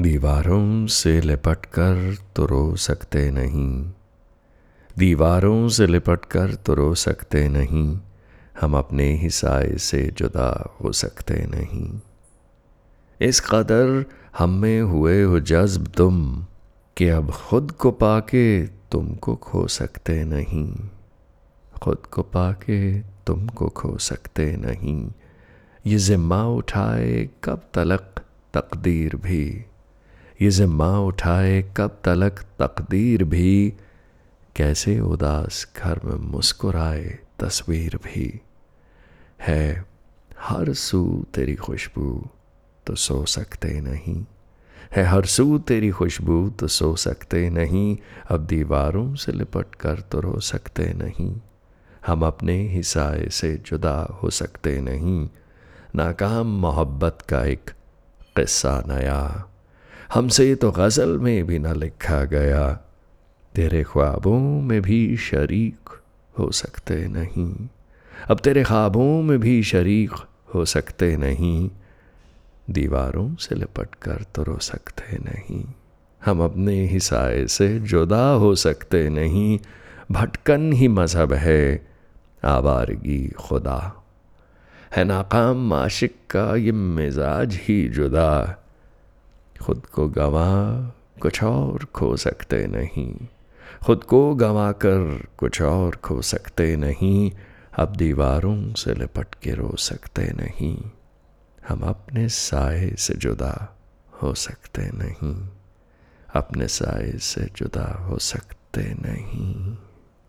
दीवारों से लिपट कर तो रो सकते नहीं। दीवारों से लिपट कर तो रो सकते नहीं। हम अपने ही साय से जुदा हो सकते नहीं। इस कदर हम में हुए हो जज्ब तुम, कि अब खुद को पाके तुमको खो सकते नहीं। खुद को पाके तुमको खो सकते नहीं। ये ज़िम्मा उठाए कब तलक तकदीर भी ये ज़िम्मा उठाए, कब तलक तकदीर भी। कैसे उदास घर में मुस्कुराए, तस्वीर भी। है, हर सू तेरी खुशबू तो सो सकते नहीं। है, हर सू तेरी खुशबू तो सो सकते नहीं। अब दीवारों से लिपट कर तो रो सकते नहीं। हम अपने ही साय से जुदा हो सकते नहीं। नाकाम मोहब्बत का एक किस्सा नया। हमसे तो गज़ल में भी न लिखा गया। तेरे ख्वाबों में भी शरीक हो सकते नहीं। अब तेरे ख्वाबों में भी शरीक हो सकते नहीं। दीवारों से लिपट कर तो रो सकते नहीं। हम अपने ही से जुदा हो सकते नहीं। भटकन ही मज़हब है, आवारगी खुदा। है नाकाम आशिक का ये मिजाज ही जुदा। खुद को गवा कुछ और खो सकते नहीं। खुद को गवा कर कुछ और खो सकते नहीं। अब दीवारों से लिपट के रो सकते नहीं। हम अपने साय से जुदा हो सकते नहीं। अपने साय से जुदा हो सकते नहीं।